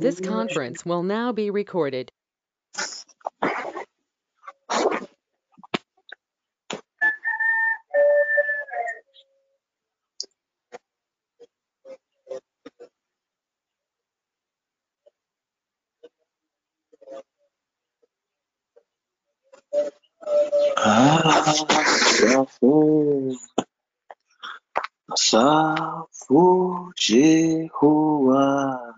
This conference will now be recorded. Ah, Asafu, ewoho.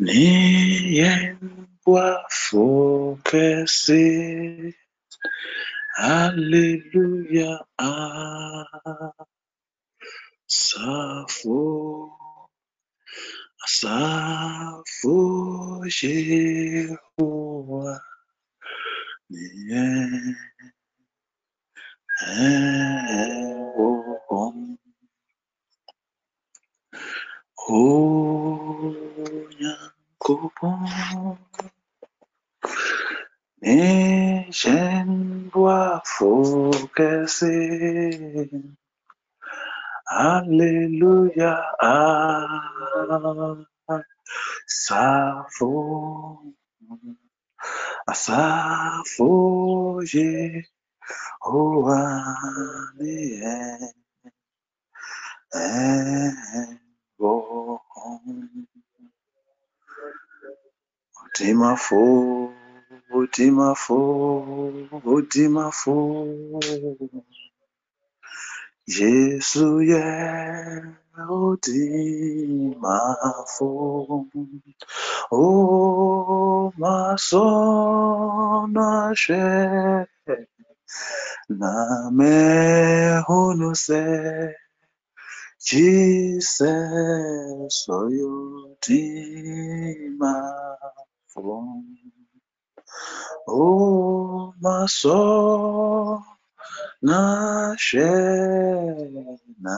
Niyempwa focused. Hallelujah. Safo. Safo Jehovah. Onyankopɔn ne yɛn boafo kɛse. Hallelujah. Asafo, Asafo Yehowa eh, eh, eh. Yɛn ɛwɔ Otimafo, Otimafo, Otimafo. Jesu yẹ Otimafo. O ma sọ na ṣe na mehunu sẹ Jesus oyo Otimafo. O ma sọ na ṣe na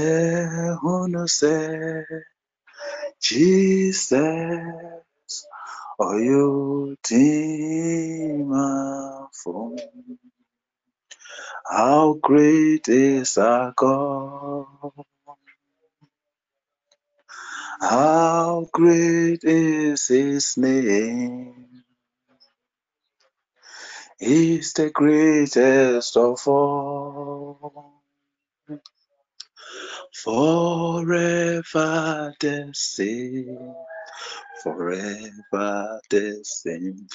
ehunu sẹ Jesus oyo Otimafo. How great is our God? How great is his name? He's the greatest of all. Forever the same. Forever the same.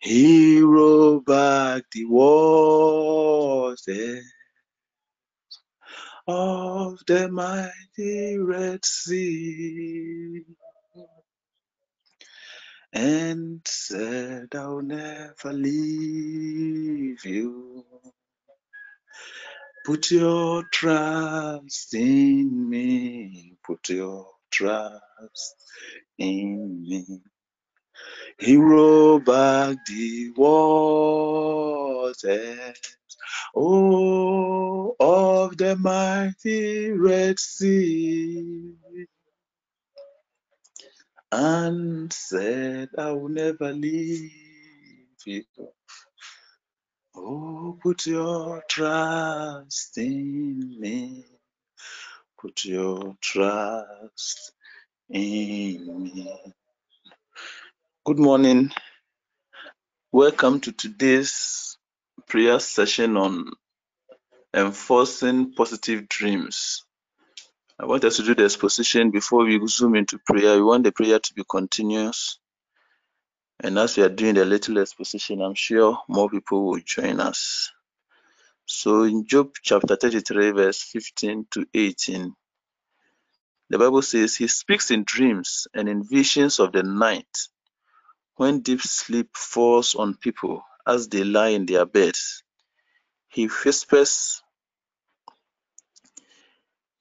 He rolled back the waters of the mighty Red Sea and said, I'll never leave you. Put your trust in me. Put your trust in me. He rolled back the waters, oh, of the mighty Red Sea, and said, I will never leave you. Oh, put your trust in me. Put your trust in me. Good morning. Welcome to today's prayer session on enforcing positive dreams. I want us to do the exposition before we zoom into prayer. We want the prayer to be continuous. And as we are doing the little exposition, I'm sure more people will join us. So in Job chapter 33, verse 15 to 18, the Bible says, He speaks in dreams and in visions of the night when deep sleep falls on people as they lie in their beds. He whispers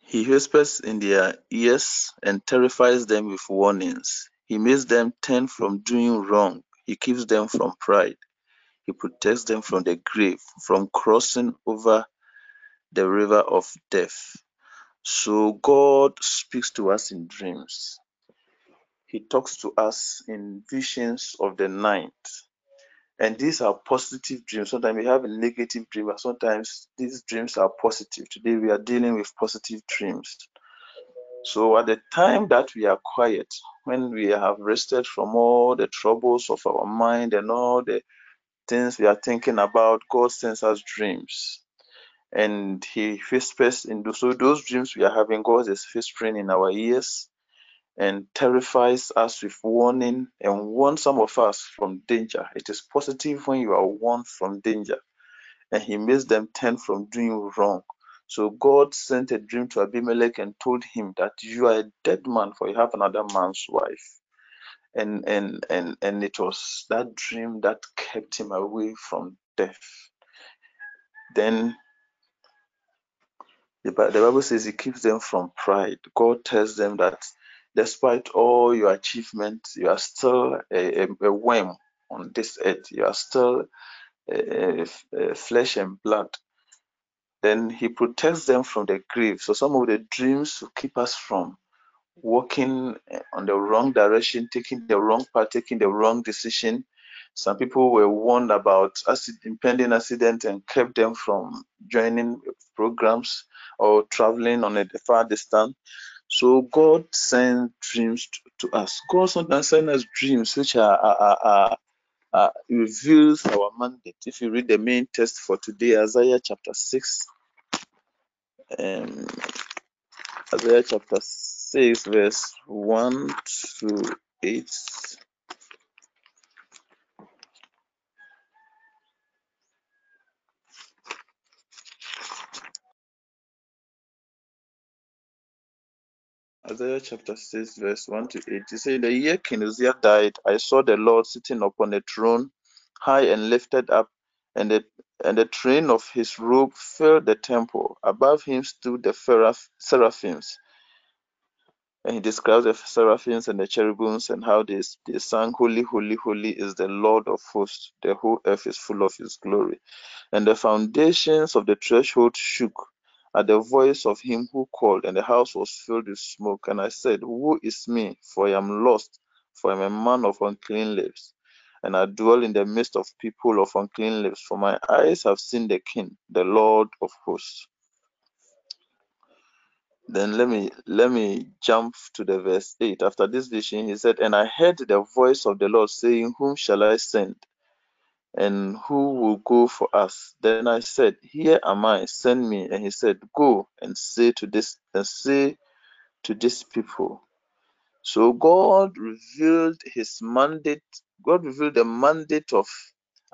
he whispers in their ears and terrifies them with warnings. He makes them turn from doing wrong. He keeps them from pride. He protects them from the grave, from crossing over the river of death. So God speaks to us in dreams. He talks to us in visions of the night. And these are positive dreams. Sometimes we have a negative dream, but sometimes these dreams are positive. Today we are dealing with positive dreams. So at the time that we are quiet, when we have rested from all the troubles of our mind and all the things we are thinking about, God sends us dreams. And He whispers in those, so those dreams we are having, God is whispering in our ears and terrifies us with warning and warns some of us from danger. It is positive when you are warned from danger and he makes them turn from doing wrong. So God sent a dream to Abimelech and told him that you are a dead man for you have another man's wife. And and and and it was that dream that kept him away from death. Then the, the Bible says he keeps them from pride. God tells them that despite all your achievements, you are still a, a, a worm on this earth. You are still a, a, flesh and blood. Then he protects them from the grave. So some of the dreams will keep us from walking on the wrong direction, taking the wrong path, taking the wrong decision. Some people were warned about acid, impending accident and kept them from joining programs or traveling on a far distance. So God sends dreams to, us. God sometimes sends us dreams which are, are, are, are reveals our mandate. If you read the main text for today, Isaiah chapter 6, um, Isaiah chapter 6, verse 1 to 8. Isaiah chapter 6, verse 1 to 8. He said, The year King Uzziah died, I saw the Lord sitting upon a throne, high and lifted up, and the, and the train of his robe filled the temple. Above him stood the seraphims. And he describes the seraphims and the cherubims and how they, they sang, Holy, holy, holy is the Lord of hosts. The whole earth is full of his glory. And the foundations of the threshold shook at the voice of him who called, and the house was filled with smoke. And I said, Who is me? For I am lost, for I am a man of unclean lips, and I dwell in the midst of people of unclean lips. For my eyes have seen the King, the Lord of hosts. Then let me let me jump to the verse 8. After this vision, he said, And I heard the voice of the Lord saying, Whom shall I send? And who will go for us? Then I said, Here am I, send me. And he said, Go and say to this and say to this people. So God revealed his mandate, God revealed the mandate of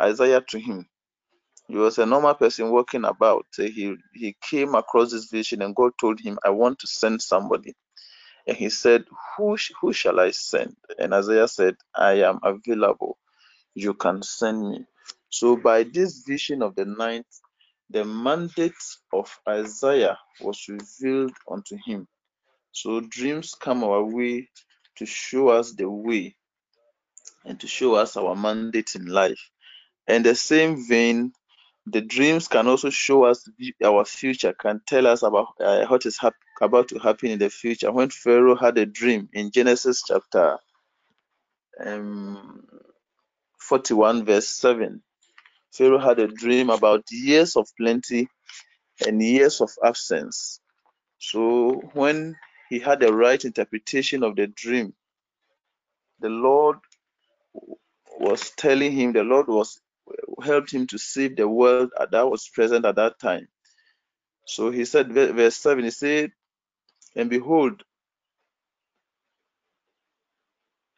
Isaiah to him. He was a normal person walking about. He he came across this vision and God told him, I want to send somebody. And he said, Who, who shall I send? And Isaiah said, I am available. You can send me. So, by this vision of the night, the mandate of Isaiah was revealed unto him. So, dreams come our way to show us the way and to show us our mandate in life. In the same vein, the dreams can also show us our future, can tell us about uh, what is hap- about to happen in the future. When Pharaoh had a dream in Genesis chapter um, 41, verse 7, Pharaoh had a dream about years of plenty and years of absence. So when he had the right interpretation of the dream, the Lord was telling him, the Lord was helped him to save the world that was present at that time. So he said, verse 7, he said, And behold,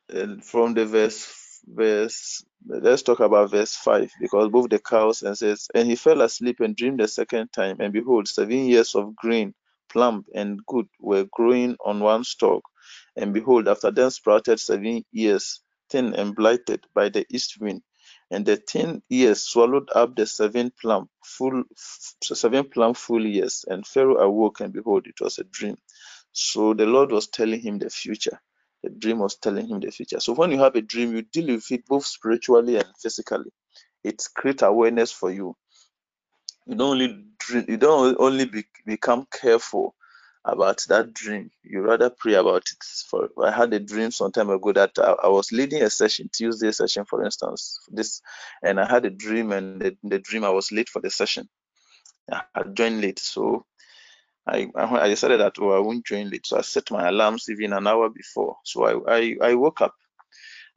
and from the verse verse let's talk about verse 5 because both the cows and says and he fell asleep and dreamed a second time and behold seven years of green plump and good were growing on one stalk. And behold after them sprouted seven years thin and blighted by the east wind. And the ten years swallowed up the seven plump full seven plump full years. And pharaoh awoke and behold it was a dream. So the lord was telling him the future The dream was telling him the future. So when you have a dream, you deal with it both spiritually and physically. It creates awareness for you. You don't only dream, you don't only be, become careful about that dream. You rather pray about it. For I had a dream some time ago that I, I was leading a session, Tuesday session, for instance, this, and I had a dream, and the, the dream I was late for the session. I joined late, so I I decided that oh, I won't join late. So I set my alarms even an hour before. So I, I, I woke up,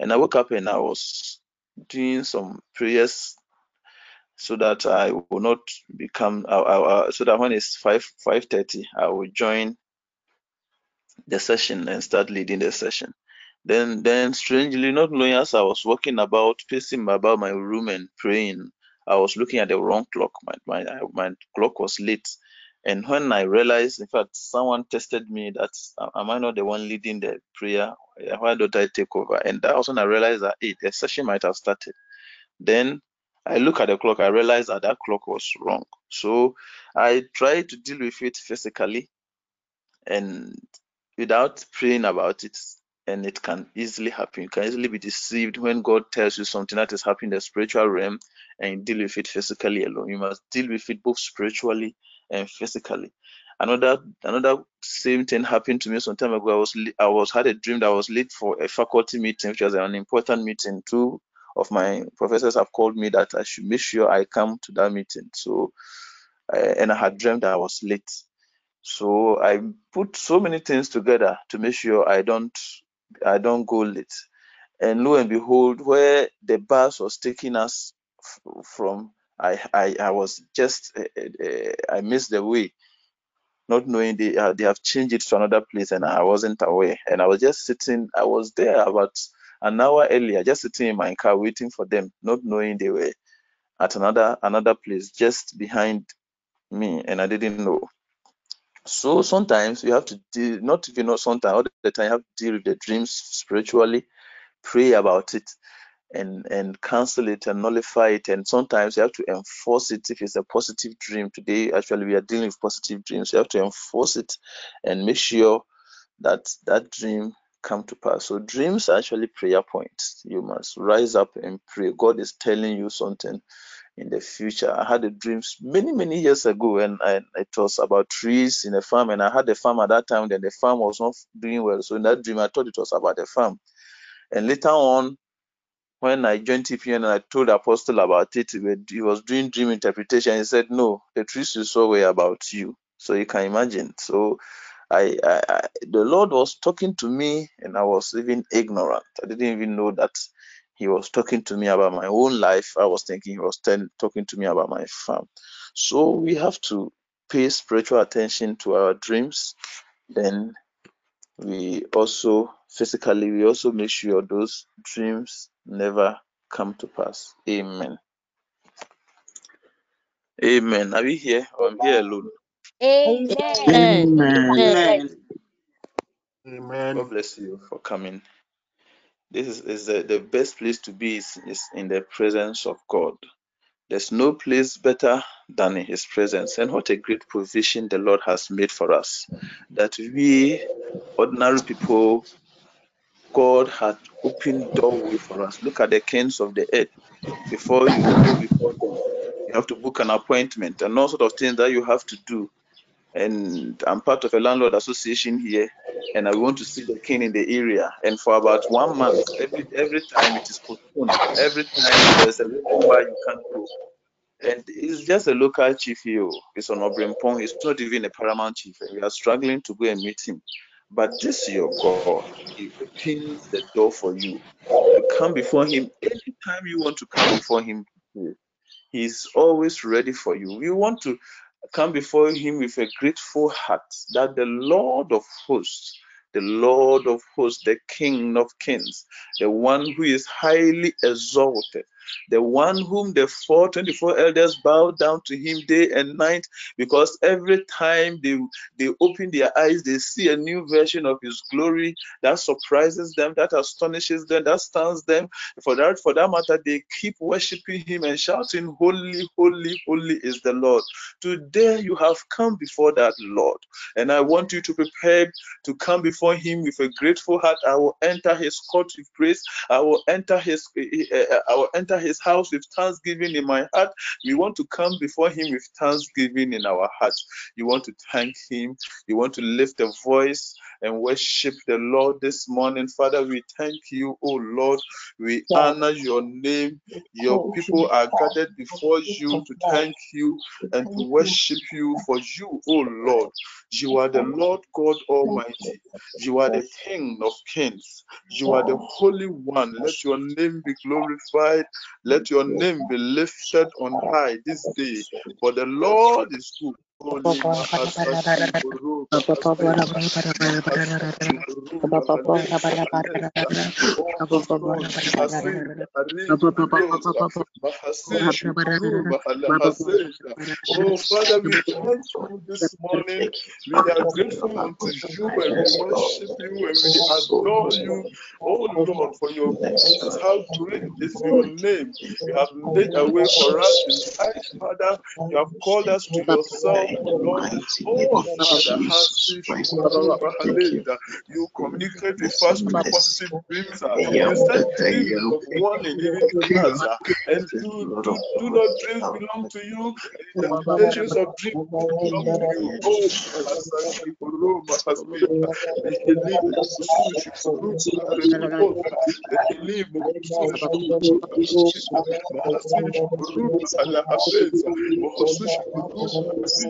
and I woke up and I was doing some prayers so that I will not become so that when it's five five thirty, I will join the session and start leading the session. Then then strangely, not knowing as I was walking about, pacing about my room and praying, I was looking at the wrong clock. My my my clock was late. And when I realized, in fact, someone tested me that am I not the one leading the prayer? Why don't I take over? And that was when I realized that hey, the session might have started. Then I look at the clock, I realized that that clock was wrong. So I tried to deal with it physically and without praying about it. And it can easily happen. You can easily be deceived when God tells you something that is happening in the spiritual realm and deal with it physically alone. You must deal with it both spiritually and physically. Another another same thing happened to me some time ago. I was I was had a dream that I was late for a faculty meeting, which was an important meeting. Two of my professors have called me that I should make sure I come to that meeting. So, uh, and I had dreamed that I was late. So I put so many things together to make sure I don't I don't go late. And lo and behold, where the bus was taking us from, I I, I was just uh, uh, I missed the way, not knowing they uh, they have changed it to another place, and I wasn't aware. And I was just sitting. I was there about an hour earlier, just sitting in my car waiting for them, not knowing they were at another another place just behind me, and I didn't know. So sometimes you have to deal, not even know sometimes all the time you have to deal with the dreams spiritually, pray about it, and and cancel it and nullify it. And sometimes you have to enforce it if it's a positive dream. Today, actually, we are dealing with positive dreams. You have to enforce it and make sure that that dream come to pass. So dreams are actually prayer points. You must rise up and pray. God is telling you something in the future. I had a dream many, many years ago, and I, it was about trees in a farm. And I had a farm at that time, then the farm was not doing well. So in that dream, I thought it was about the farm. And later on, when I joined TPN and I told apostle about it, he was doing dream interpretation. He said, No, the trees you saw were about you. So you can imagine. So I, I, I, the Lord was talking to me, and I was even ignorant. I didn't even know that He was talking to me about my own life. I was thinking He was ten, talking to me about my farm. So we have to pay spiritual attention to our dreams. Then we also physically we also make sure those dreams never come to pass. Amen. Amen. Are we here? Or I'm here alone. Amen. Amen. Amen. God bless you for coming. This is, is the, the best place to be is, is in the presence of God. There's no place better than in His presence. And what a great provision the Lord has made for us. That we, ordinary people, God had opened doorway for us. Look at the kings of the earth. Before you go before them, you have to book an appointment and all sort of things that you have to do and I'm part of a landlord association here, and I want to see the king in the area. And for about one month, every every time it is postponed. Every time there's a reason why you can't go. And it's just a local chief here. Oh. It's on Obrimpong. It's not even a paramount chief. And we are struggling to go and meet him. But this is your God. He opens the door for you. You come before him anytime you want to come before him. He's always ready for you. We want to come before him with a grateful heart that the Lord of hosts, the Lord of hosts, the King of kings, the one who is highly exalted, the one whom the four twenty-four elders bow down to him day and night, because every time they, they open their eyes, they see a new version of his glory that surprises them, that astonishes them, that stuns them. For that, for that matter, they keep worshiping him and shouting, Holy, holy, holy is the Lord. Today you have come before that Lord. And I want you to prepare to come before him with a grateful heart. I will enter his court with praise. I will enter his eh, eh, eh, I will enter his house with thanksgiving in my heart. We want to come before him with thanksgiving in our hearts. You want to thank him. You want to lift a voice and worship the Lord this morning. Father, we thank you, oh Lord. We honor your name. Your people are gathered before you to thank you and to worship you for you, oh Lord. You are the Lord God Almighty. You are the King of Kings. You are the Holy One. Let your name be glorified. Let your name be lifted on high this day. For the Lord is good. Oh, Father, we thank you this morning. We are grateful unto you and we worship you and we adore you. Oh Lord, for your goodness, how great is your name. You have made a way for us in life, Father. You have called us to yourself, Father, you communicate us with positive dreams. You send dreams of warning. And do, do, do not dreams belong to you. The nations of dreams belong to you. Oh,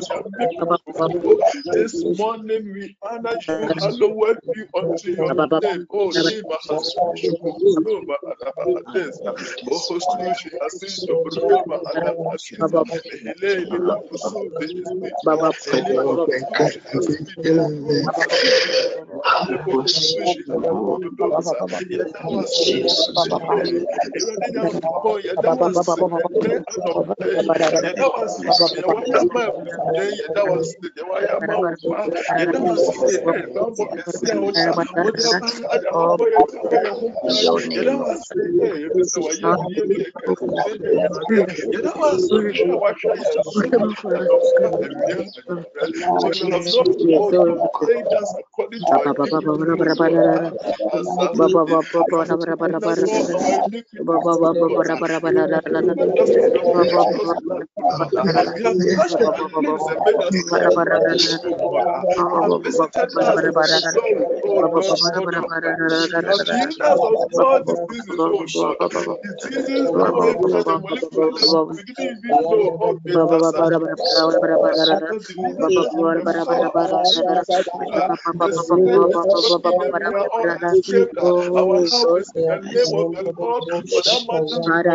Father, we honor you. We glorify your name. This with our heart of praise, oh God. Yɛda wo ase kera ne hyɛ mu na yɛtonto yɛpagya wo din ɛfiri sɛ woyɛ onyame foforɔ this morning we honor you hallowed be unto your name oh lima hasushukuma alabahadesa oh hostushi hasishukuma alabahadesa hileli mafusude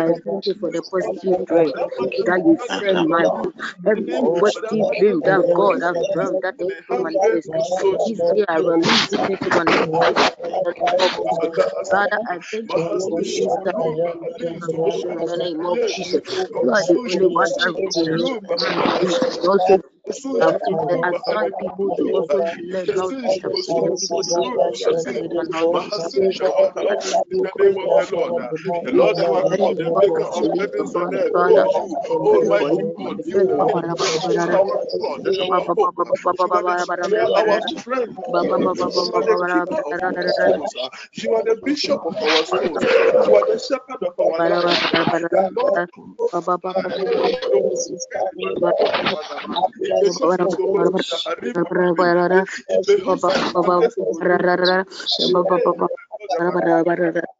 I thank you for the positive dream that you send my every positive dream that God has dreamt that is to manifest. This day. I release it into manifestation. Father, I thank you for this manifestation in the name of Jesus. You are the only one that really also have assigned people to also learn how to subscribe people to learn how The Lord our God, the maker of heavens and earth, oh you, Almighty God, you are our God and our hope. You are our strength. You are the keeper of our souls. You are the bishop of our souls. You are the shepherd of our lives. Thank you.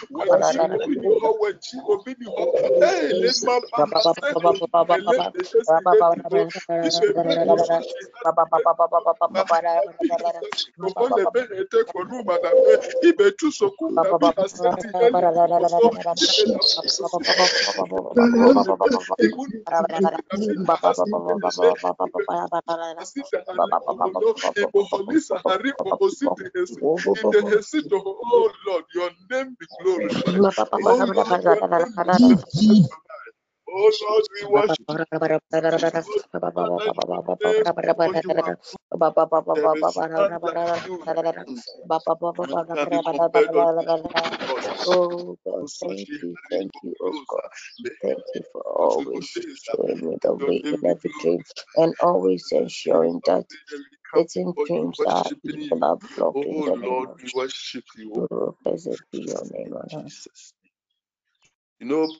glory fills the temple. Forever, Oh Lord, your name be glorified. Oh Lord, your name be God, thank you, thank you, oh God. Thank you for always showing me the way in every dream and always ensuring that certain dreams are evil are blocked in Oh Lord, we worship you. Blessed be your name, Jesus. You know,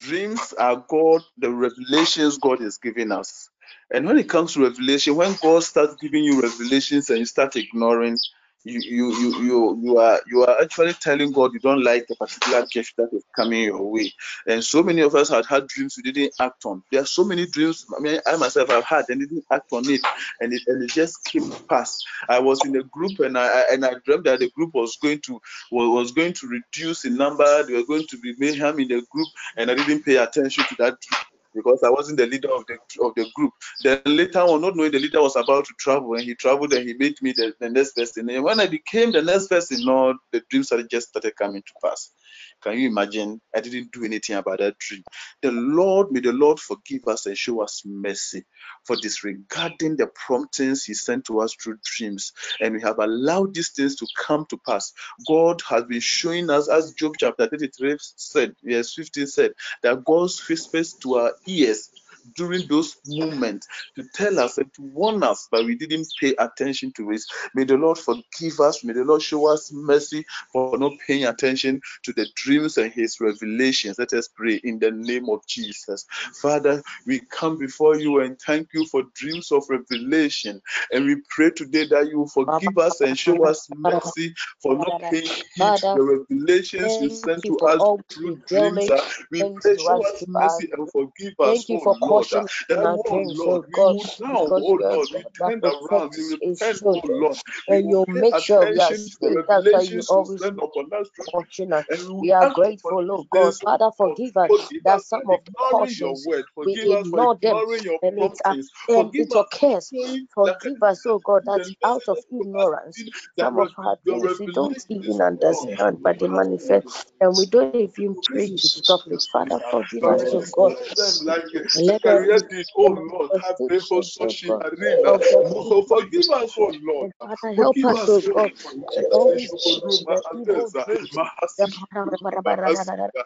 dreams are God, the revelations God is giving us. And when it comes to revelation, when God starts giving you revelations and you start ignoring, you you you you you are you are actually telling God you don't like the particular gift that is coming your way. And so many of us had had dreams we didn't act on. There are so many dreams. I mean, I myself have had and didn't act on it, and it and it just came past. I was in a group and I and I dreamt that the group was going to was, going to reduce in number. There were going to be mayhem in the group, and I didn't pay attention to that because I wasn't the leader of the of the group. Then later on, not knowing the leader was about to travel, and he traveled and he made me the, the next person. And when I became the next person, no, the dreams started just started coming to pass. Can you imagine? I didn't do anything about that dream. The Lord, may the Lord forgive us and show us mercy for disregarding the promptings He sent to us through dreams. And we have allowed these things to come to pass. God has been showing us, as Job chapter 33 said, verse 15 said, that God whispers to our ears during those moments to tell us and to warn us, but we didn't pay attention to it. May the Lord forgive us. May the Lord show us mercy for not paying attention to the dreams and his revelations. Let us pray in the name of Jesus. Father, we come before you and thank you for dreams of revelation. And we pray today that you forgive us and show us mercy for not paying heed to the revelations you sent to us through dreams. uh, We pray, to show us mercy and forgive us, Thank you for Oh Caution That, oh Lord, we God, now, oh Lord, God we turn around, we repent, oh. Lord. And you make sure we are the. That's why you always upon us through watching us. and we are grateful, oh God. Father, forgive us that some of the ignoring your cautions word. we Forgive us for ignore them and it promptings. and Forgive it us occurs. Forgive us, oh God, that out of letting us to us ignorance, some of our things we don't even understand, but they have manifest and we don't even pray to stop it. Father, forgive us, oh God. destroy them like Let there Zechariah be did. the Oh Lord, have manifestations, oh Soshi God, Harina. of the Oh, Forgive us, oh Lord. help Forgive us, us, oh oh Lord. and Jesus, always Shukuruma the evil Ateza, dreams. Mahasi Shukuruma Hasida,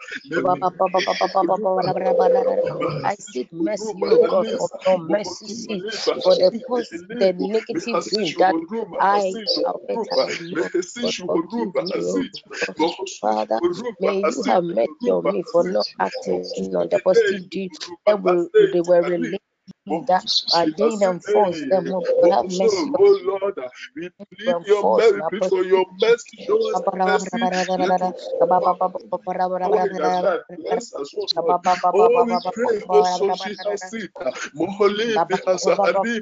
I seek mercy, Shukuruma oh God, for your mercy Mohotu seat for the Hashinde post, the negative Mehasi dream that I, Hasido Alberta, Kuruba, ignore. Mehasi God, forgive Shukuruma me, oh Hasida, God. Mohosu Father, may you have mercy on Kuruba me for not acting Hasida, on the positive deeds Shukuruma that they were related that doing and force them, oh God, have mercy Oh Lord, ah, we plead your mercy, in our plead for your mercy, show us mercy, let it fall in our life, bless us, oh Lord. Oh, we pray, oh, Soshi Hasita, ah. Moholi Bihasahari,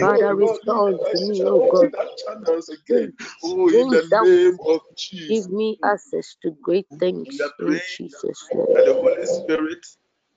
Father, restore to me, oh God. Oh, in the name of Jesus. Give me access to great things in Jesus' name. the Holy Spirit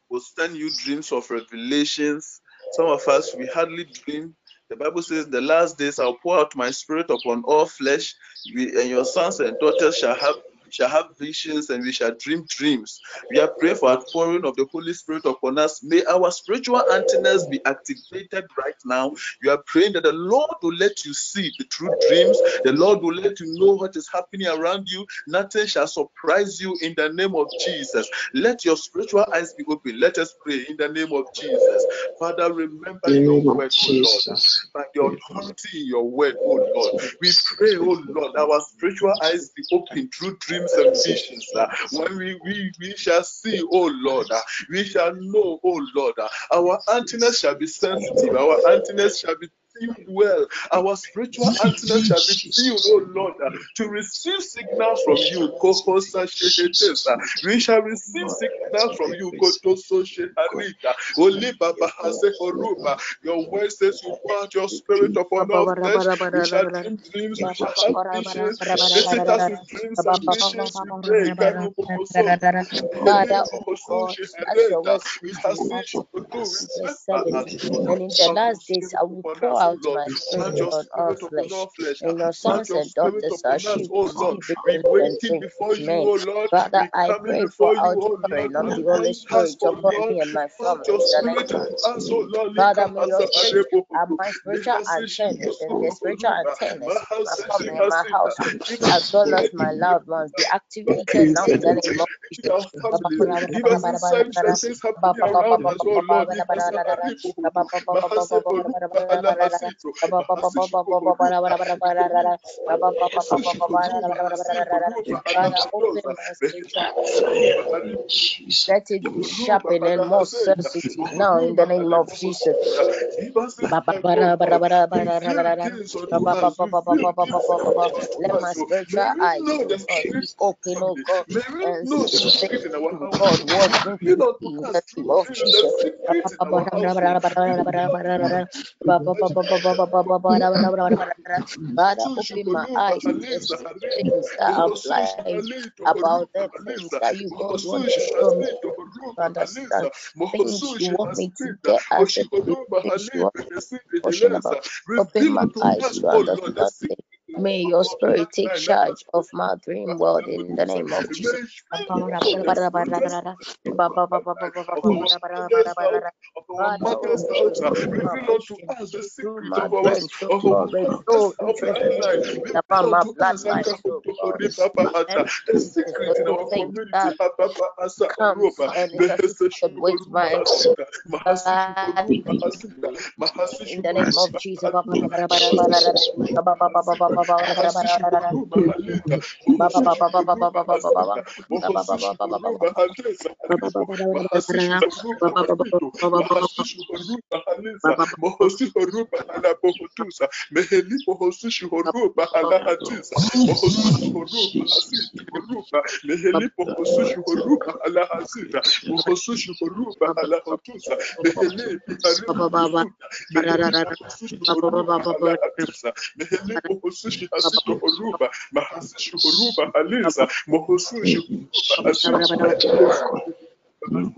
will send you dreams of revelations. Some of us, we hardly dream. The Bible says, The last days I'll pour out my spirit upon all flesh, we, and your sons and daughters shall have shall have visions and we shall dream dreams. We are praying for outpouring of the Holy Spirit upon us. May our spiritual antennas be activated right now. We are praying that the Lord will let you see the true dreams. The Lord will let you know what is happening around you. Nothing shall surprise you in the name of Jesus. Let your spiritual eyes be open. Let us pray in the name of Jesus. Father, remember your word, oh Lord. By the authority in your word, oh Lord. We pray, oh Lord, our spiritual eyes be open through dreams and visions. when we, we, we shall see, oh Lord, uh, we shall know, oh Lord, uh, our antennas shall be sensitive, our antennas shall be well, our spiritual antennas shall be tuned, oh Lord, uh, to receive signals from you. We shall receive signals from you. Kotoso sheharita. Oli baba hase horuba. Your word says you pour your spirit upon all flesh. We shall dream dreams, we shall have visions. Visit us dreams and visions. We pray. Karubo hoso. Father, God, as your word We says have in visions to do. We verse set 70, our and in the last days I will pour out my on all flesh. In your sons and daughters are sheep, sheep before men. Father, I pray for outpouring of the Holy Spirit upon me and my family. Father, may your spirit and my spiritual antennas and the spiritual antennas my family in my household, as well as my loved ones, be activated now in the name. Give us that Lord. Give us. Let it be sharpened and more sensitive now in the name of Jesus. Let my spiritual eyes be open, oh God, and see God was in the name of Jesus. Father, open my eyes things that about the things that you God want to me. Understand things you want me to get as a things you want me to Open my eyes to understand things. May your spirit take charge of my dream world in the name of Jesus. Oh, in the name of Jesus. Mehele mahasushi hasiru huruba mahasushi huruba haliza muhusushi huruba Mm.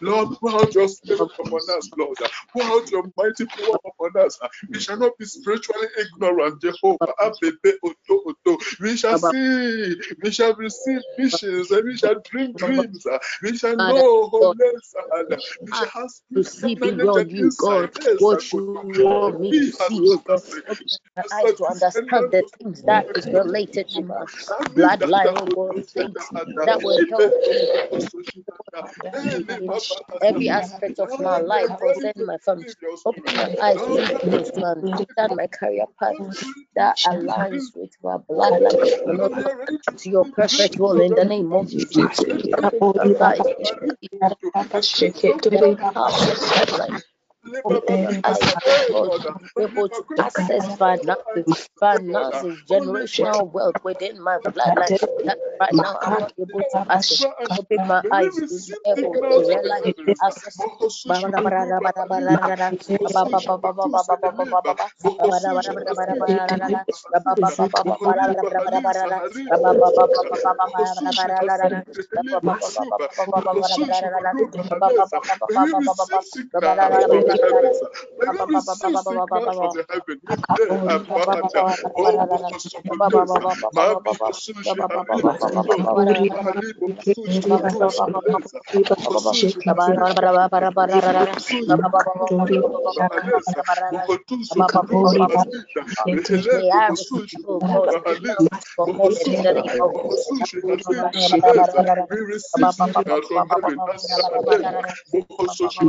Lord, pour your spirit upon us, Lord. Pour your mighty power upon us. We shall not be spiritually ignorant, Jehovah. We shall see, we shall receive visions, and we shall dream dreams. We shall know holiness. We ah, shall have receiving Lord, God, what you want me oh to see, O God. Open my eyes to understand the things that is related to my bloodline, O oh things that will help every aspect of my life concerning my family. Open my eyes to this man, that my career path that aligns with my bloodline to your perfect will in the name of Jesus able to access finances, finances, generational wealth within my bloodline. That right now I'm not able to access. Open my eyes to able to realize access. Oh Lord, may the Lord touch you,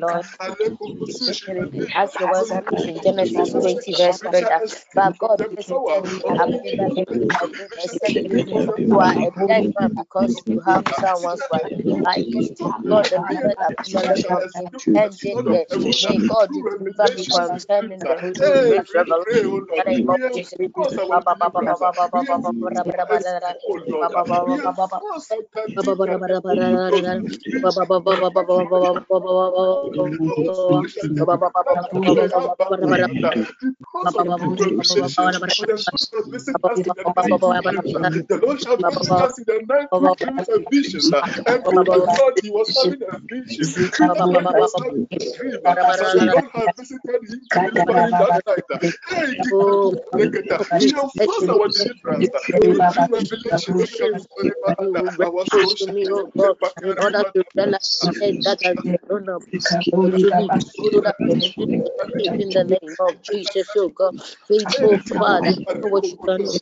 Lord, as your word says in Genesis 20 verse 3, but God You because have the. May God deliver the the. The Lord shall visit us in the night through dreams and visions. And through the he was having a vision. He was having a dream. So the Lord had visited him to that night. Hey, he enforced our deliverance. That in the name of Jesus, oh God, faithful Father, what you can do.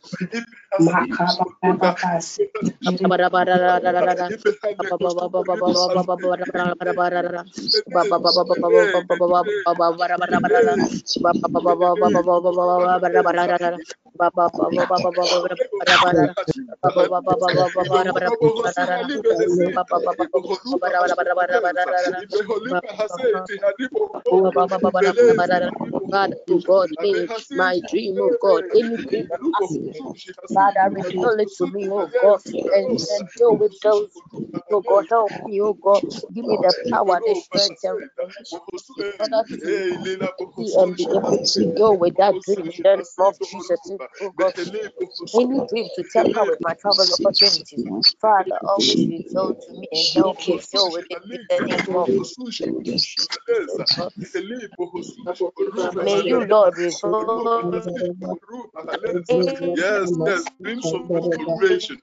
God, oh God, my dream, oh God, any dream Father, reveal it to me, oh God, and, and deal with those, oh God, help me, oh God, give me the power, the strength, and to be able to deal with that dream in the Jesus, oh God. Any dream to tamper with my travel opportunities, Father, always reveal to me and help me deal with the name of Jesus. May you, Lord, Yes, yes, dreams of restoration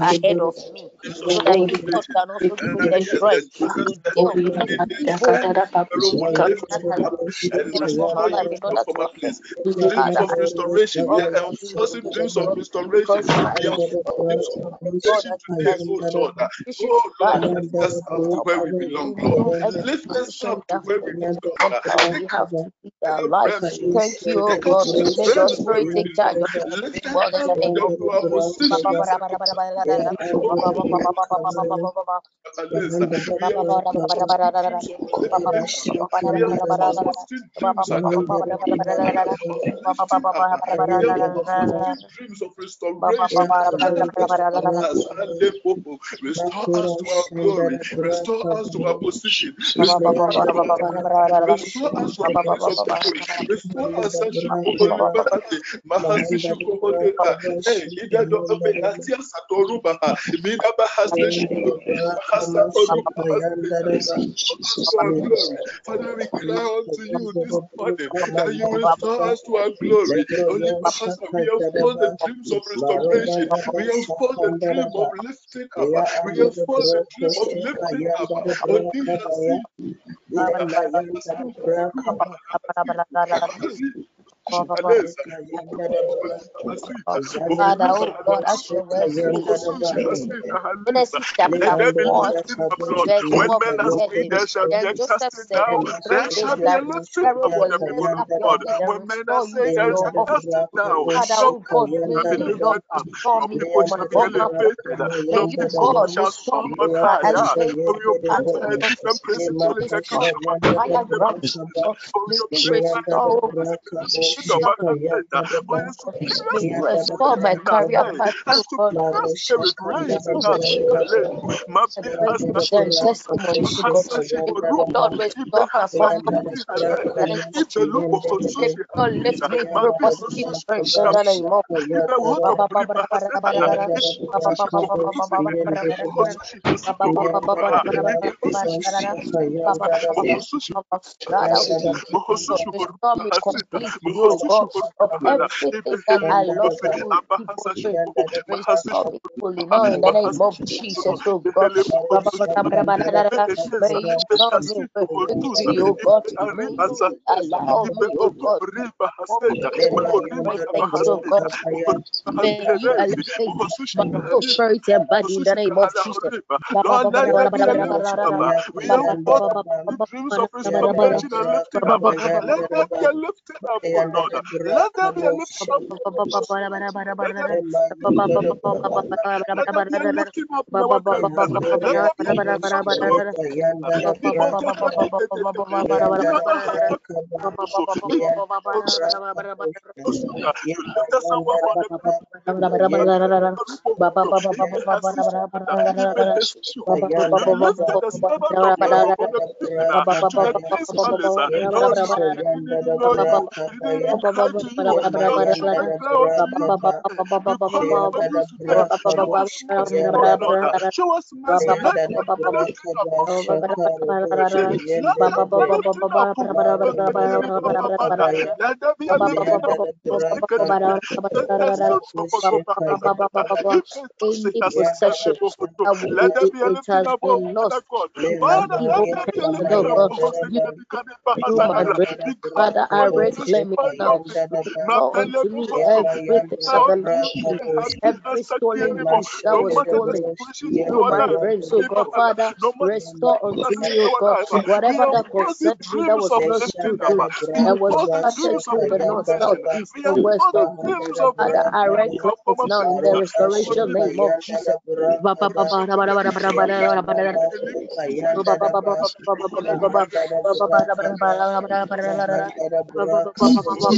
ahead of me, so that you can also give me the strength to deal with Dreams of restoration, we are enforcing dreams of restoration. We are dreams of restoration today, oh Lord. Oh Lord, lift us up to where we belong, Lord. Lift us up to where we belong. You have to be our our. Thank you, oh God. May your spirit take charge of Lift this world in the name of to our position. dreams of restoration. Restore us to our glory. Restore us to our position. Restore us to our Restore us to Father, we cry unto you this morning that you restore us to our glory. Only because we have fought the dreams of restoration. We have fought the dream of lifting up. We fought the dream of lifting up. Only Father, oh God, as your word Genesis chapter 4, verse when 12 men are to saying there shall be a Then Joseph said, down, in there three days that Pharaoh up of will the people lift of up your God. head and When men are restore you saying to there is your a office. casting down, Father, oh God, may you, lifted Lord, restore me to my shall be proper elevated. May you, God, restore me to my elevation. For you As put a your different may you the restore me to higher ground. Your you restore for your superior May you spirit restore my within us. career Hey, path, a oh God. superior spirit raising Restore us. my breakthroughs and testimonies, oh God. Lord, my former If the loop of May God lift me through positive strength in the name of Father, restore me completely, oh God, I of Jesus, oh God. You oh God. You oh God, oh God. You Jesus. Up. Let Oh. Show us oh Father oh I now. Restore unto me everything that belongs to me, every stolen that was stolen in my life, dreams, oh God, Father, restore unto me, oh God, whatever that the concerns me that was of lost lifting through up. dream We have and was fought the scattered dreams of through the north, south, east, and west, fought oh the God. dreams of Father, I it now in the restoration name of Jesus. You now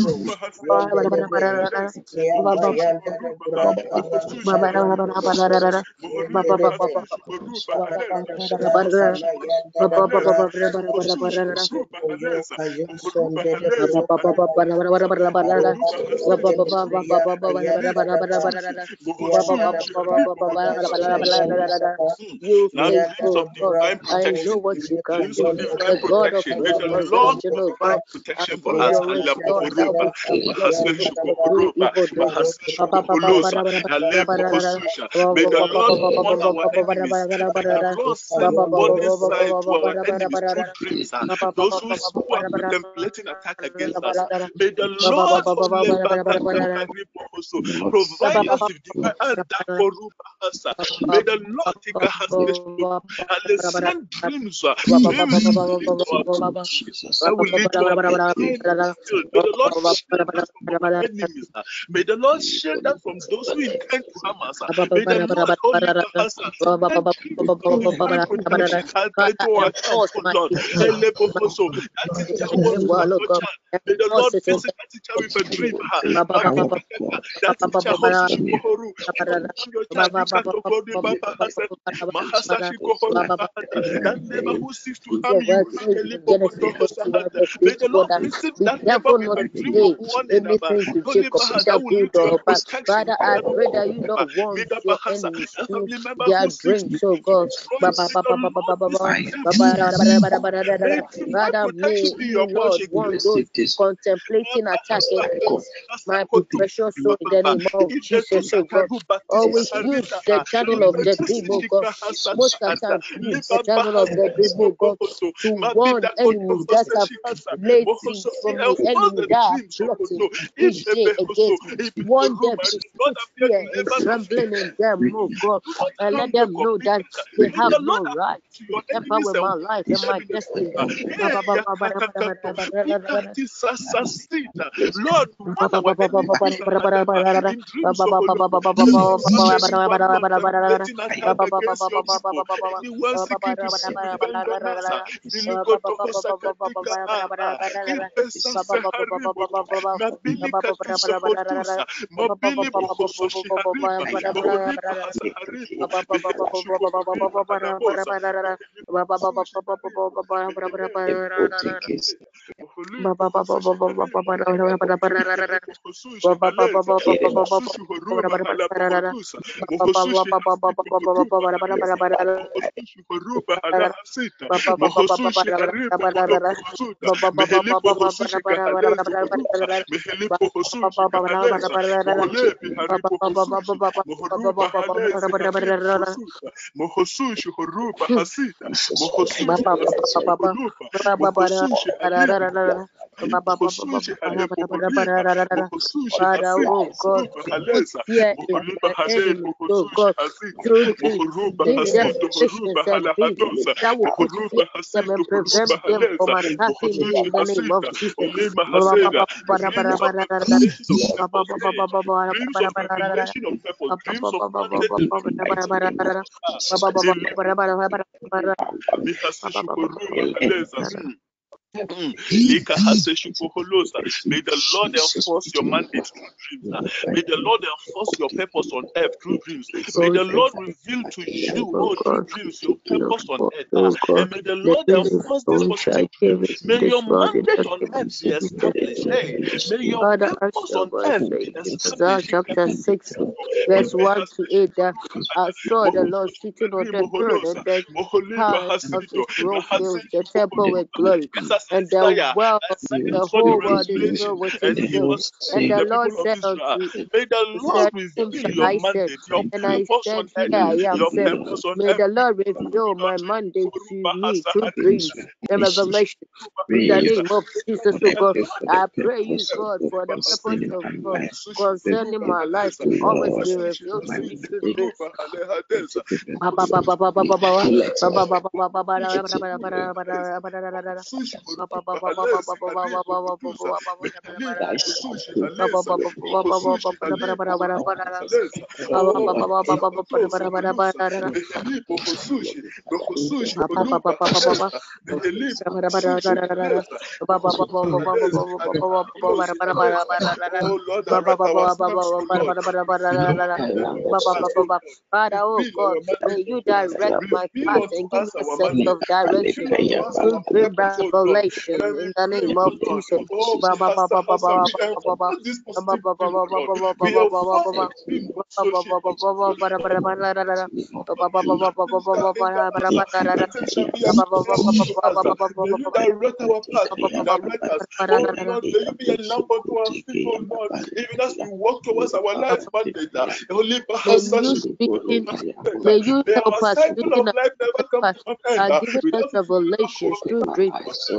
dreams faithful of God, divine I know what you can do. The God of protection. Lord restoration, provide God, I protection for us. Your restoration Ruba, Mahaseshu Ruba, Mahaseshu Holosa, Alebo Hosusha. May the Lord warn our enemies. May the Lord send warning sign to our enemies through dreams. Those who who are contemplating attack against us. May the Lord provide us with divine May the Lord take us and send dreams. May the Lord shield us from our enemies. May the Lord shield us from those who intend to harm us. May the Lord hold us May the Lord visit that teacher with a dream. That teacher hosts Kohoru. Your child, you can go to Baba Hassan. Mahasashi Kohoru. That neighbor who seeks to harm you. May the Lord visit that neighbor with a dream of warning about that will lead to. Father, I pray that you don't want oh your enemies to their dreams, oh God. Father, may you, Lord, want those contemplating attack against my precious soul in the name of Jesus, oh God. Always oh, use the channel of the dream, oh God. Most of the time, use the channel of the dream, oh God, to warn enemies that have laid things from the enemy are plotting each day against me. Warn them to put fear and trembling in them, oh God, and let them know that they have no right to tamper with my life and my destiny. Lord, mabili katusa kotusa mabili bokososhi Baba Mohosushi Horuba Hasita Mohosushi Mohosushi Father, oh God, fear in the enemy, oh God, through them visions and dreams that will in them and prevent them from attacking me in the name of Jesus. May the Lord enforce your mandate through dreams. May the Lord enforce your purpose on earth through dreams. May the Lord reveal to you oh, through dreams your purpose on earth. And may the Lord enforce this positive. May your mandate on earth be established. Hey, may your purpose on earth be established. Chapter 6, verse 1 to 8. I saw the Lord sitting on the throne, and the powers of his throne filled the temple with glory and the world, the whole world is filled with his filth. And the Lord said unto me, May the Lord reveal your mandate, your and I said, Here I am, said, May the Lord reveal my mandate to me through dreams and revelation. In the name of Jesus, O God, I pray you, God, for the purpose of God concerning my life and always be revealed to me through dreams. Father, oh God, may you direct my path and give me a sense of direction through dream revelation revelation in the name of Jesus. Ba- ba- ba- ba- ba- ba- ba- ba- ba- ba. This Ba- ba- ba- ba- ba- ba- ba- ba- we ba- ba- ba- enforce ba- the dream ba- ba- ba- ba- ba- ba- ba- ba- ba- ba- ba- ra- ra- ra. Ba- ba- ba- ba- ba- ba- ba- ba- ba- ba- ra- ra- ra- ra- ra- ra. Nothing shall be Ba- ba- ba- ba- ba- ba- established ba- ba- ba- ba- May ba- you ba- ba- direct our path, may you direct us. Oh Lord, may you be a lamp unto our feet, oh Lord. Even as we walk towards our life mandate, only May oh you speaking, may you May help our us cycle speaking of life never come us, to an salvation in the name of Jesus. Even as we walk towards our life, only perhaps may you help us. Speaking of life never comes to an end. We have revelations through dreams.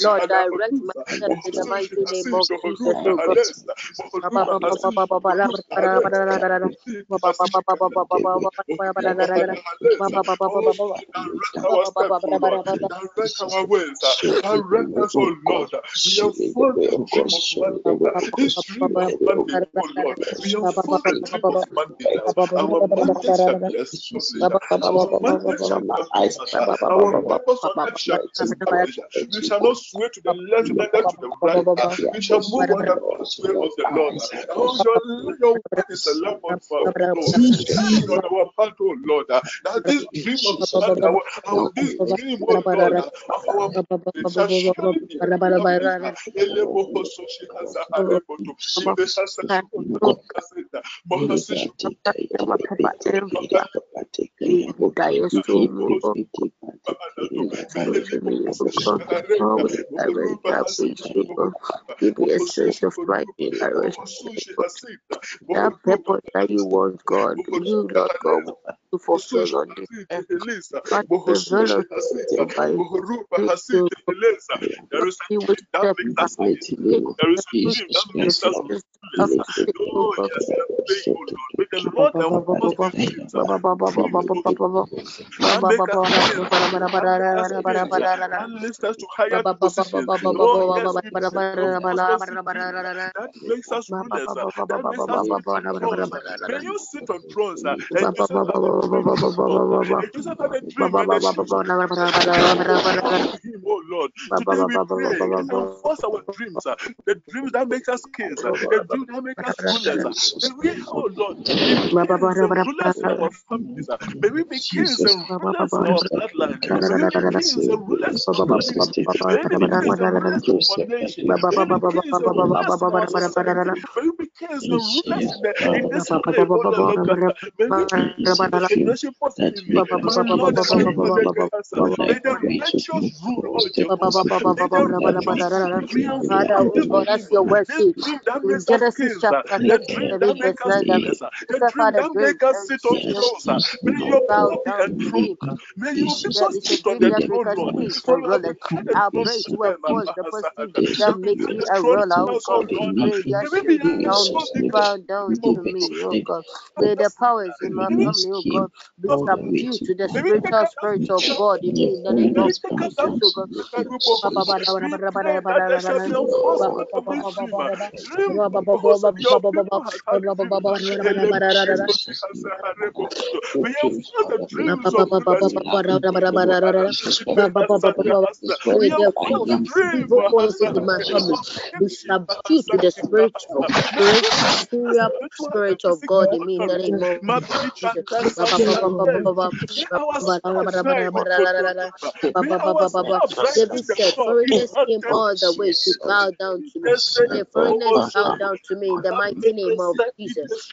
Lord, direct my steps in the mighty name of Jesus. Our. We We our shall. We shall not sway to the left, neither to the right. We shall move on the pathway of the Lord. Oh, your, your word is a lamp unto our on our path, oh Lord. Now this dream of man, our, our this dream, Lord, our shall surely be Give a. That purpose that you want, God, you, Lord God, to fulfill on this. But the Lord, there is Oh, that makes us. That makes us. Can you sit on. And Lord, our dreams. The dreams that us. The dreams that us. May we, oh Lord, rulers our families. May we we the rulers of the that's your. Genesis chapter 8, the dream that makes us sit on the May you. I the me a down, down to me, God. May the powers in my family, oh God, be subdued to the spiritual spirit of God in me, the name of Jesus, God. You the spirit of God in me in the name of Jesus. Foreigners came all the way to bow down to me. The foreigners bow down to me in the mighty name of Jesus.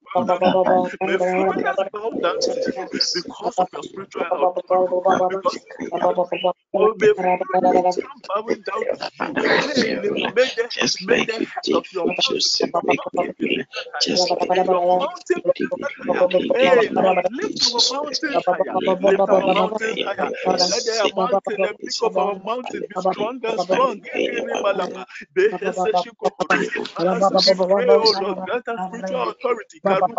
May foreigners bow down to you because of your spiritual health. Because oh, may foreigners come bowing down to you. May, may the, Just may like the you head did of your for mountain Joseph, bow make down me to you. be just like May you your mountain did for higher. David, Hey, in Lord, the name of lift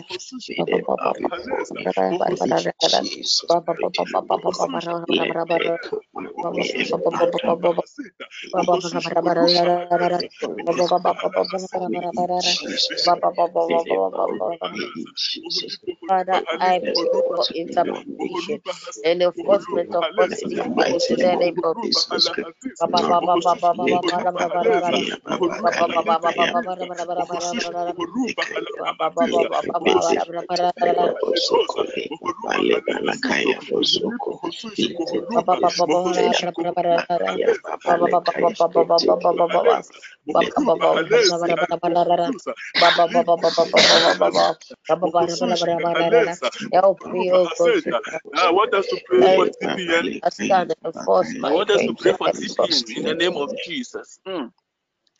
our Jesus Christ. mountains higher. Lift our mountains higher. Let the peak of our mountain be strong and strong. Rimalaba. Beheseshikohoro. As we pray, oh Lord, grant us spiritual authority. Karubatakata. Fruit, oh God, help to haseta. as in the name of Jesus. hasita. Mahosushika haripohotusa. Behelipohosuta. Behelipohosushika haripohosuka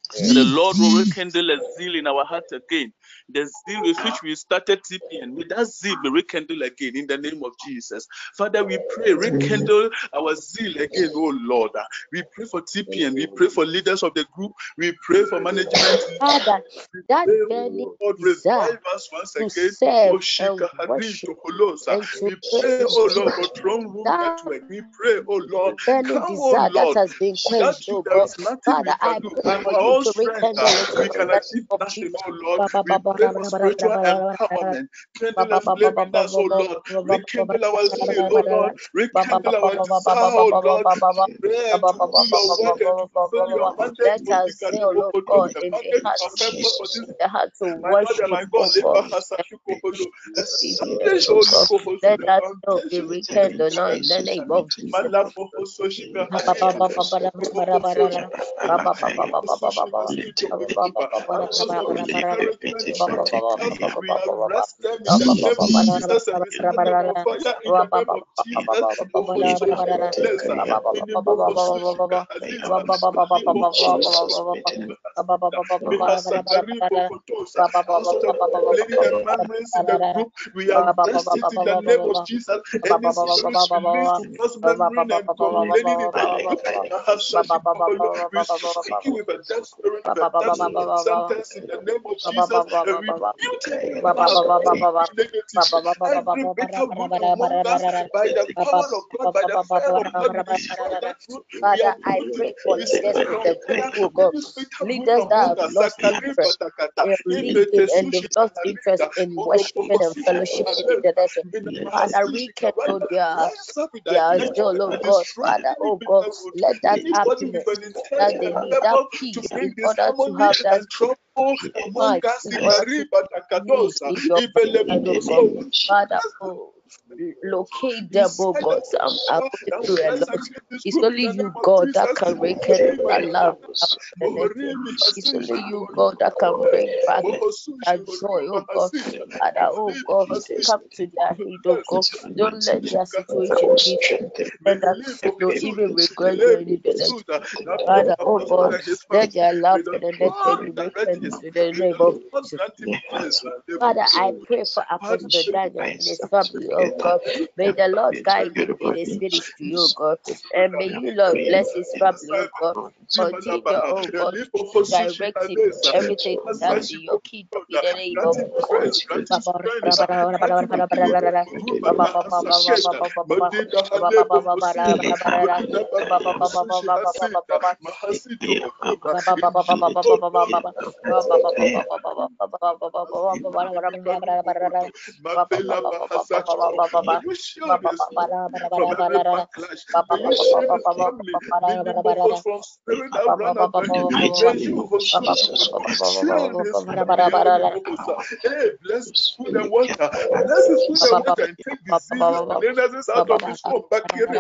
haseta. Mohosushikohoruba halesa. Mohosushikohoruba halesa. Mohosushikohoruba halesa. Mohoruba hasita. Mohoruba halesa. Behelipohosushika halesa. Mohosushikohoruba halesa. Mohosushikohoruba Jesus, mighty name. Let there come my way and battle in Jesus' name. Let there come my way in Jesus' name. Father, I Yes, pray Lord, for to be Lord, interpretation and enforcement of in the Lord. I pray I pray Lord zeal in our hearts again. The zeal with which we started TPN, may that zeal be rekindled again in the name of Jesus. Father, we pray, rekindle our zeal again, oh Lord. We pray for TPN, we pray for leaders of the group, we pray for management. Father, that Pray, burning oh Lord, desire revive us once to again. serve Oh, Shika and worship Hadri Tokolosa. and to We pray, praise oh you. Lord, for throne room That network. We pray, oh Lord, burning come, oh desire that Lord. has been Without quenched, you, oh there God. is nothing Father, we I can do. pray By for our you own to strength, rekindle it we in can the achieve name of nothing, oh Jesus. oh Lord. Pray for spiritual empowerment. Kindle a flame in us, oh Lord. Rekindle our zeal, oh Lord. Rekindle our desire, oh Lord, to to do your work and to fulfill your mandate. Let us zeal, oh God, in the mandate you heart have to set forth for this in the heart to my Lord and worship, my God, oh God. has Holo. Establish Let Holy Kohosu, the that soul be rekindled now in the name of Jesus. Malapo Hoso Shika Halipo, Hoso Shika encouragement, strategically, we arrest them in the name of Jesus and we stand them on fire in the name of Jesus. Hoso Shika Lesa, Minimo Hoso Shika Halisa, Malipo Hoso also the complaining in the group, we arrest it in the name of Jesus. Any spirit released to cause murmuring and complaining in the group, you with a death spirit, with death sentence in the name of Jesus, and we mute every mouth, every negative, every bitter root among us by the power of God, by the fire of God. We destroy that root. We Father, I pray for We set leaders it in on the group, oh God. Any Leaders that have lost interest. Patakata. in leading and they've lost interest in worshiping and fellowshipping in the name. Father, rekindle their, Rise up with their zeal, oh, oh God. Father, oh God, let that Anybody with happiness an that they need, that peace, in order to have that and trouble among mind, us in in order to Mariba need Takatosa, in your side, oh Father, oh, locate them, oh inside God. the Some are power going through a lot. It's only you, God, that can rekindle that love. Oh that happiness. Mohorimi It's only you, God, that can bring back that joy, oh God. Father, oh God, come to their aid, oh God. Don't let their situation be oh let that no even regret the next. Father, oh God, let their love for the next day be rekindled in the name of Jesus. Father, I pray for Apostle Daniel and his family, oh God. God. May the Lord guide him in his ministry, oh God. And may you, Lord, bless his family, oh God. Continue, oh God, to direct him in everything in your kingdom in the name of from spirit that run up May you shield his Hey, bless food and water. Bless his food and water and take disease and illnesses out of his home. Back here. in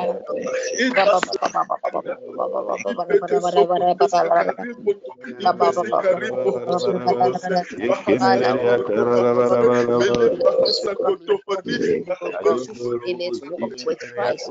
with Christ.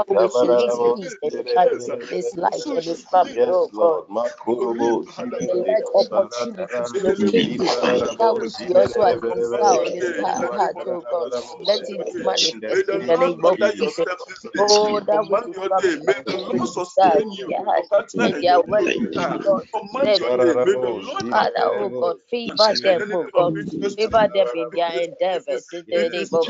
in his vision that he is made to give, oh God. Let us vision always release peace and kindness in his life and his family, oh God. Let opportunities locate him. That which he also has desired in his heart, oh God. Let it manifest in the name of Jesus. Oh, that which is May the Lord sustain you. in their work, Lord. Let Father, oh God, favor them, oh God. Favor them in their endeavors in the name of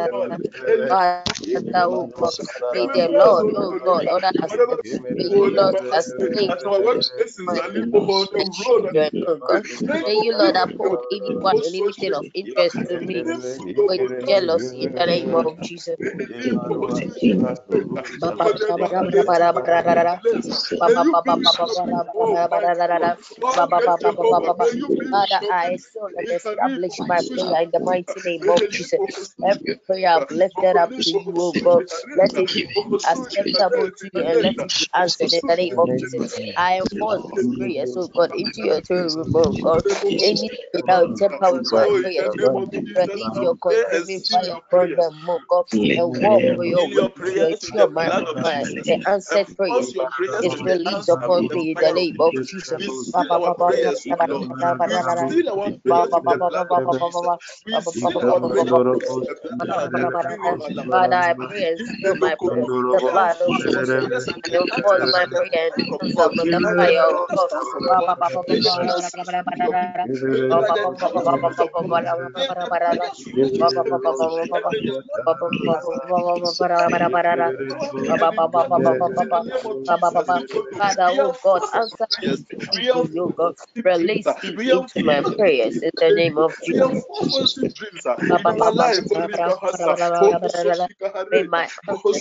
May the you, Lord, you, uphold anyone anything of interest to me with jealousy in the name of Jesus. Father, I so establish my prayer in the mighty name of Jesus. Every prayer I've lifted up to you, oh God, let it be acceptable to you and let it be answered in the name of Jesus. I enforce this prayer, so God, into your throne room, oh God. Any without temper with my prayer, release your consuming fire upon them, oh God, and walk for your to ensure my, my the answered prayer is released upon me in the name of Jesus. Father, I pray and seal my prayer with the blood of Jesus. And enforce my prayer and answer with the fire of God. Father, oh God, answer people, oh God. Release into my prayers in the name of Jesus. May my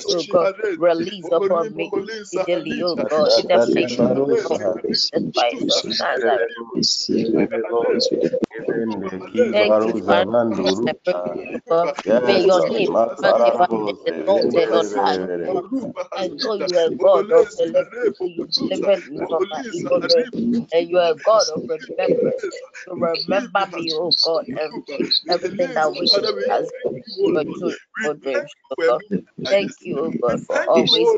oh God, release upon me speedily, oh God, in the name of Jesus Christ of Nazareth. Rende Kibaru Zavando Ruta. May your name exalted on high. I know you are God of deliverance. You delivered me from my evil ways, and you are God of remembrance. You remember me, oh God, and everything that we has been through your dreams, God. Thank you, oh God, for always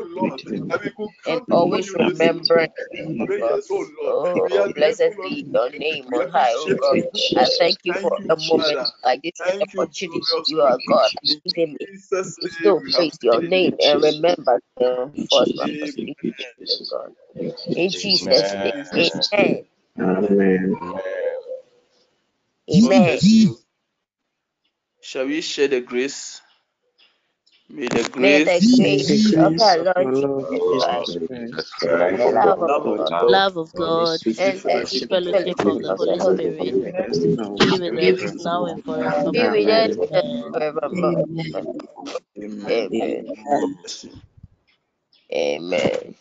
and always remembering, oh God. Oh, blessed be your name on high, oh God. I thank you for a moment like this, an opportunity. You are God. Given me to still praise your name and remember the first one was God. In Jesus' name, amen. Amen. Amen. Shall we share the grace? May the grace, the May the grace of grace our of Lord our Lord Jesus Jesus Christ, Christ, the love the of love of God, God, love of and the God, sweet and the and fellowship sweet sweet of the fellowship Holy of fellowship the of the Holy Spirit Holy Spirit be with us now be and with us now and forevermore. be with us forevermore. Amen. now Amen. forevermore. Amen. Amen. God bless you. Amen.